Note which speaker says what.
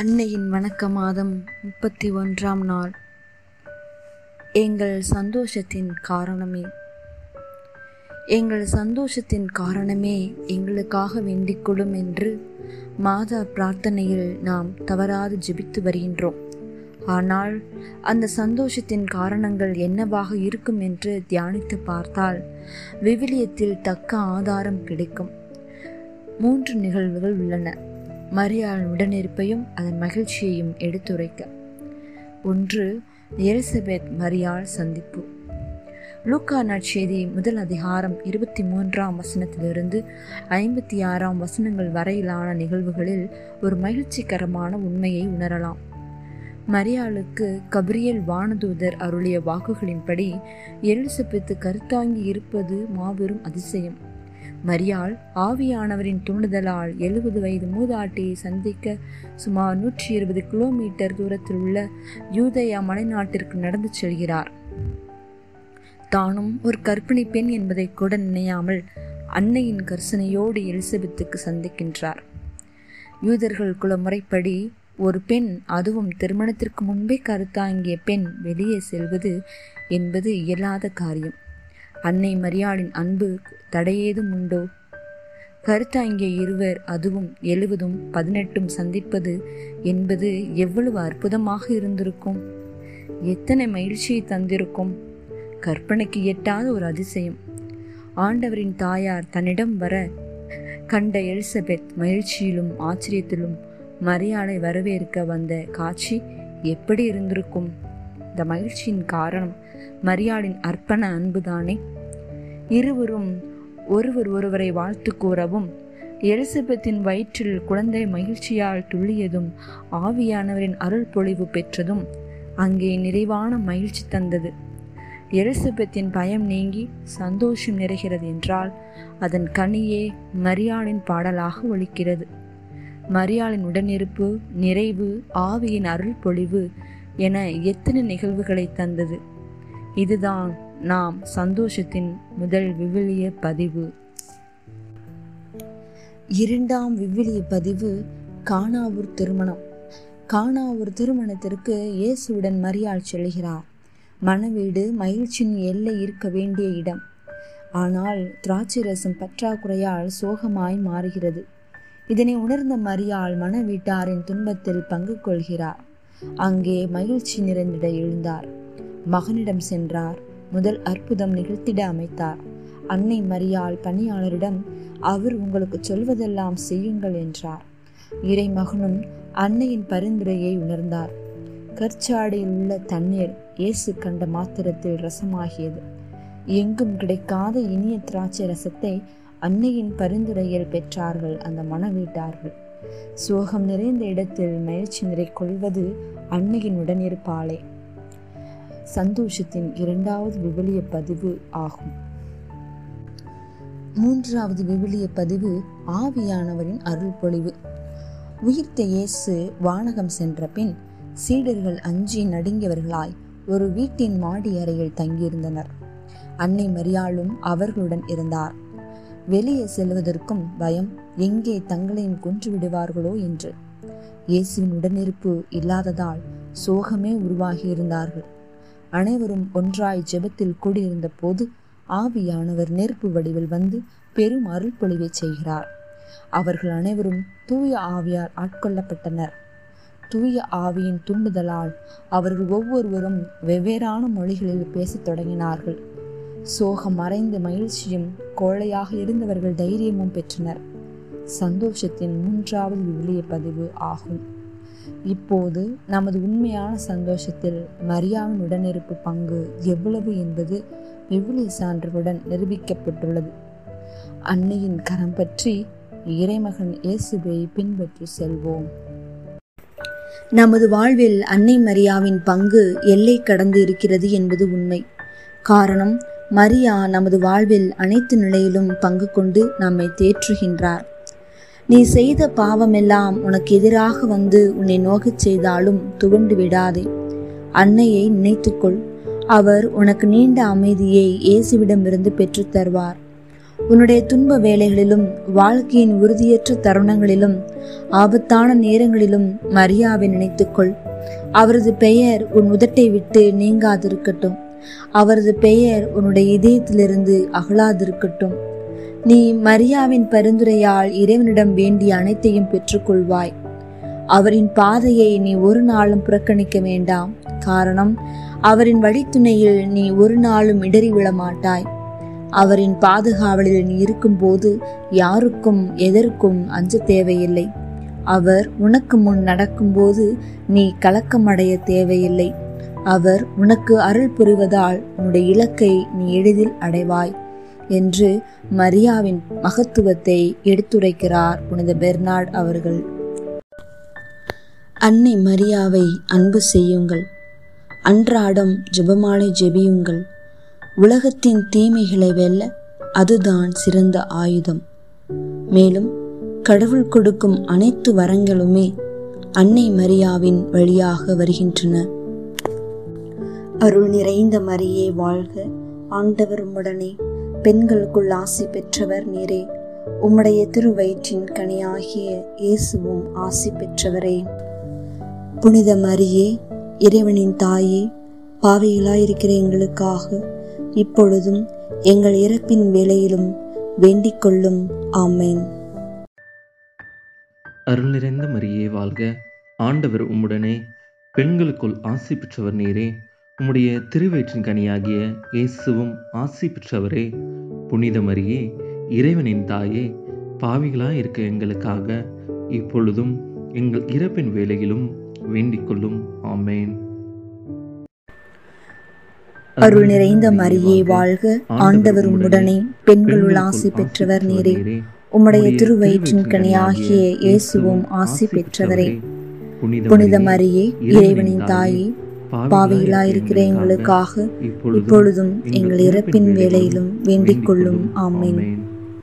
Speaker 1: அன்னையின் வணக்க மாதம் முப்பத்தி ஒன்றாம் நாள். எங்கள் சந்தோஷத்தின் காரணமே. எங்கள் சந்தோஷத்தின் காரணமே எங்களுக்காக வேண்டிக்கொள்ளும் என்று மாதா பிரார்த்தனையில் நாம் தவறாது ஜெபித்து வருகின்றோம். ஆனால் அந்த சந்தோஷத்தின் காரணங்கள் என்னவாக இருக்கும் என்று தியானித்து பார்த்தால் விவிலியத்தில் தக்க ஆதாரம் கிடைக்கும். மூன்று நிகழ்வுகள் உள்ளன. மரியாள் உடனிருப்பையும் அதன் மகிழ்ச்சியையும் எடுத்துரைக்க. ஒன்று எலிசபெத் மரியாள் சந்திப்பு. லூக்கா நற்செய்தி முதல் அதிகாரம் இருபத்தி மூன்றாம் வசனத்திலிருந்து ஐம்பத்தி ஆறாம் வசனங்கள் வரையிலான நிகழ்வுகளில் ஒரு மகிழ்ச்சிகரமான உண்மையை உணரலாம். மரியாளுக்கு கபிரியல் வானதூதர் அருளிய வாக்குகளின்படி எலிசபெத்து கருத்தாங்கி இருப்பது மாபெரும் அதிசயம். மரியாள் ஆவியானவரின் தூண்டுதலால் எழுபது வயது மூதாட்டியை சந்திக்க சுமார் நூற்றி இருபது கிலோமீட்டர் தூரத்தில் உள்ள யூதயா மலைநாட்டிற்கு நடந்து செல்கிறார். தானும் ஒரு கற்பிணி பெண் என்பதை கூட நினையாமல் அன்னையின் கர்சனையோடு எலிசபெத்துக்கு சந்திக்கின்றார். யூதர்கள் குல முறைப்படி ஒரு பெண் அதுவும் திருமணத்திற்கு முன்பே கருத்தாங்கிய பெண் வெளியே செல்வது என்பது இயலாத காரியம். அன்னை மரியாளின் அன்பு தடையேதும் உண்டோ? கருத்தாங்கிய இருவர் அதுவும் எழுவதும் பதினெட்டும் சந்திப்பது என்பது எவ்வளவு அற்புதமாக இருந்திருக்கும்? எத்தனை மகிழ்ச்சியை தந்திருக்கும்? கற்பனைக்கு எட்டாத ஒரு அதிசயம். ஆண்டவரின் தாயார் தன்னிடம் வர கண்ட எலிசபெத் மகிழ்ச்சியிலும் ஆச்சரியத்திலும் மரியாதை வரவேற்க வந்த காட்சி எப்படி இருந்திருக்கும்? இந்த மகிழ்ச்சியின் காரணம் மரியாளின் அர்ப்பண அன்புதானே. இருவரும் ஒருவர் ஒருவரை வாழ்த்து கூறவும் எலிசபெத்தின் வயிற்றில் குழந்தை மகிழ்ச்சியால் துள்ளியதும் ஆவியானவரின் அருள் பொழிவு பெற்றதும் அங்கே நிறைவான மகிழ்ச்சி தந்தது. எலிசபெத்தின் பயம் நீங்கி சந்தோஷம் நிறைகிறது என்றால் அதன் கனியே மரியாளின் பாடலாக ஒழிக்கிறது மரியாளின் உடனிருப்பு நிறைவு ஆவியின் அருள் பொழிவு என எத்தனை நிகழ்வுகளை தந்தது. இதுதான் நாம் சந்தோஷத்தின் முதல் விவிலிய பதிவு. இரண்டாம் விவிலிய பதிவு காணாவூர் திருமணம். காணாவூர் திருமணத்திற்கு இயேசுடன் மரியாள் செல்கிறார். மணவீடு மகிழ்ச்சியின் எல்லை இருக்க வேண்டிய இடம். ஆனால் திராட்சை ரசம் பற்றாக்குறையால் சோகமாய் மாறுகிறது. இதனை உணர்ந்த மரியாள் மன வீட்டாரின் துன்பத்தில் பங்கு கொள்கிறார். அங்கே மகிழ்ச்சி நிறைந்திட எழுந்தார். மகனிடம் சென்றார். முதல் அற்புதம் நிகழ்த்திட அமைத்தார். அன்னை மரியாள் பணியாளரிடம் அவர் உங்களுக்கு சொல்வதெல்லாம் செய்யுங்கள் என்றார். இறை மகனும் அன்னையின் பரிந்துரையை உணர்ந்தார். கற்சாடியில் உள்ள தண்ணீர் இயேசு கண்ட மாத்திரத்தில் ரசமாகியது. எங்கும் கிடைக்காத இனிய திராட்சை ரசத்தை அன்னையின் பரிந்துரையில் பெற்றார்கள். அந்த மனவீட்டார்கள் சோகம் நிறைந்த இடத்தில் மகிழ்ச்சி நிறை கொள்வது அன்னையின் உடனிருப்பாளே சந்தோஷத்தின் இரண்டாவது விவிலிய பதிவு ஆகும். மூன்றாவது விவிலிய பதிவு ஆவியானவரின் அருள் பொழிவு. உயிர்த்த இயேசு வானகம் சென்ற பின் சீடர்கள் அஞ்சி நடுங்கியவர்களாய் ஒரு வீட்டின் மாடி அறையில் தங்கியிருந்தனர். அன்னை மரியாளும் அவர்களுடன் இருந்தார். வெளியே செல்வதற்கும் பயம் எங்கே தங்களையும் கொன்று விடுவார்களோ என்று. இயேசுவின் உடனிருப்பு இல்லாததால் சோகமே உருவாகி இருந்தார்கள் அனைவரும் ஒன்றாய் ஜெபத்தில் கூடியிருந்த போது ஆவியானவர் நெருப்பு வடிவில் வந்து பெரும் அருள்பொழிவை செய்கிறார். அவர்கள் அனைவரும் தூய ஆவியால் ஆட்கொள்ளப்பட்டனர். தூய ஆவியின் தூண்டுதலால் அவர்கள் ஒவ்வொருவரும் வெவ்வேறான மொழிகளில் பேசத் தொடங்கினார்கள். சோகம் மறைந்து மகிழ்ச்சியும் கோழையாக இருந்தவர்கள் தைரியமும் பெற்றனர். சந்தோஷத்தின் மூன்றாவது விவிலிய பதிவு ஆகும். இப்போது நமது உண்மையான சந்தோஷத்தில் மரியாவின் உடனிருப்பு பங்கு எவ்வளவு என்பது விவிலிய சான்றுகளுடன் நிரூபிக்கப்பட்டுள்ளது. அன்னையின் கரம் பற்றி இறைமகன் இயேசுவை பின்பற்றி செல்வோம். நமது வாழ்வில் அன்னை மரியாவின் பங்கு எல்லை கடந்து இருக்கிறது என்பது உண்மை. காரணம் மரியா நமது வாழ்வில் அனைத்து நிலையிலும் பங்கு கொண்டு நம்மை தேற்றுகின்றார். நீ செய்த பாவமெல்லாம் உனக்கு எதிராக வந்து உன்னை நோகச் செய்தாலும் துவண்டு விடாதே. அன்னையை நினைத்துக்கொள். அவர் உனக்கு நீண்ட அமைதியை இயேசுவிடமிருந்து பெற்றுத் தருவார். உன்னுடைய துன்ப வேலைகளிலும் வாழ்க்கையின் உறுதியற்ற தருணங்களிலும் ஆபத்தான நேரங்களிலும் மரியாவை நினைத்துக்கொள். அவரது பெயர் உன் உதட்டை விட்டு நீங்காதிருக்கட்டும். அவரது பெயர் உன்னுடைய இதயத்திலிருந்து அகலாதிருக்கட்டும். நீ மரியாவின் பரிந்துரையால் இறைவனிடம் வேண்டிய அனைத்தையும் பெற்றுக்கொள்வாய். அவரின் பாதையை நீ ஒரு நாளும் புறக்கணிக்க வேண்டாம். காரணம் அவரின் வழித்துணையில் நீ ஒரு நாளும் இடறிவிட மாட்டாய். அவரின் பாதுகாவலில் நீ இருக்கும்போது யாருக்கும் எதற்கும் அஞ்ச தேவையில்லை. அவர் உனக்கு முன் நடக்கும்போது நீ கலக்கமடைய தேவையில்லை. அவர் உனக்கு அருள் புரிவதால் உன்னுடைய இலக்கை நீ எளிதில் அடைவாய் என்று மரியாவின் மகத்துவத்தை எடுத்துரைக்கிறார் புனித பெர்னார்ட் அவர்கள். அன்னை மரியாவை அன்பு செய்யுங்கள். அன்றாடம் ஜெபமாலை ஜெபியுங்கள். உலகத்தின் தீமைகளை வெல்ல அதுதான் சிறந்த ஆயுதம். மேலும் கடவுள் கொடுக்கும் அனைத்து வரங்களுமே அன்னை மரியாவின் வழியாக வருகின்றன. அருள் நிறைந்த மரியே வாழ்க. ஆண்டவர் உம்முடனே. பெண்களுக்குள் ஆசி பெற்றவர் நீரே. உம்முடைய திருவயிற்றின் கனியாகிய இயேசுவும் ஆசி பெற்றவரே. புனித மரியே இறைவனின் தாயே பாவையிலாயிருக்கிற எங்களுக்காக இப்பொழுதும் எங்கள் இறப்பின் வேளையிலும் வேண்டிக் கொள்ளும். ஆமேன்.
Speaker 2: அருள் நிறைந்த மரியே வாழ்க. ஆண்டவர் உம்முடனே. பெண்களுக்குள் ஆசி பெற்றவர் நீரே. உம்முடைய திருவயிற்றின் கனியாகிய இயேசுவும் ஆசி பெற்றவரே புனித மரியே இறைவனின் தாயே பாவிகளாய் இருக்க எங்களுக்காக இப்பொழுதும் எங்கள் இறப்பின் வேளையிலும் வேண்டிக் கொள்ளும் ஆமேன்.
Speaker 1: அருள் நிறைந்த மரியே வாழ்க. ஆண்டவர் உம்முடனே. பெண்களுள் ஆசி பெற்றவர் நீரே. உம்முடைய திருவயிற்றின் கனியாகிய இயேசுவும் ஆசி பெற்றவரே. புனித மரியே இறைவனின் தாயே. பாவிகளாயிருக்கிற எங்களுக்காக. இப்பொழுதும் எங்கள் இறப்பின் வேளையிலும் வேண்டிக் கொள்ளும். ஆமேன்.